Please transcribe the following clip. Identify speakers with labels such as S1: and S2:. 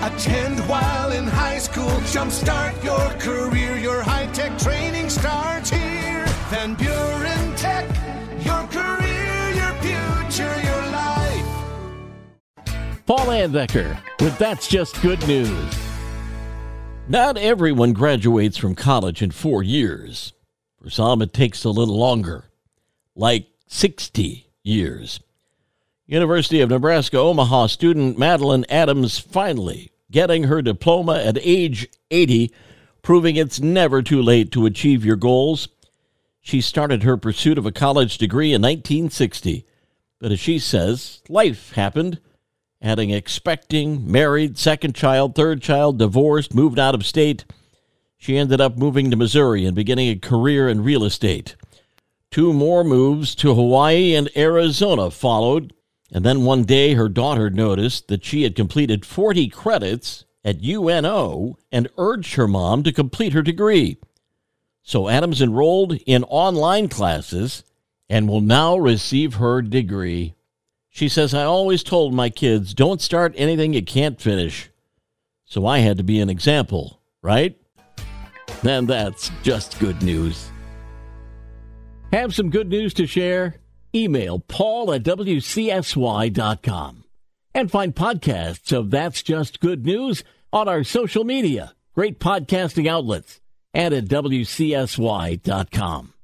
S1: Attend while in high school. Jumpstart your career. Your high tech training starts here. Van Buren Tech. Your career, your future, your life.
S2: Paul Layendecker with That's Just Good News. Not everyone graduates from college in four years. For some, it takes a little longer, like 60 years. University of Nebraska Omaha student Madeline Adams finally getting her diploma at age 80, proving it's never too late to achieve your goals. She started her pursuit of a college degree in 1960, but as she says, life happened, adding expecting, married, second child, third child, divorced, moved out of state. She ended up moving to Missouri and beginning a career in real estate. Two more moves to Hawaii and Arizona followed, and then one day, her daughter noticed that she had completed 40 credits at UNO and urged her mom to complete her degree. So Adams enrolled in online classes and will now receive her degree. She says, I always told my kids, don't start anything you can't finish. So I had to be an example, right? And that's just good news. Have some good news to share? Email paul at wcsy.com and find podcasts of That's Just Good News on our social media, great podcasting outlets, and at wcsy.com.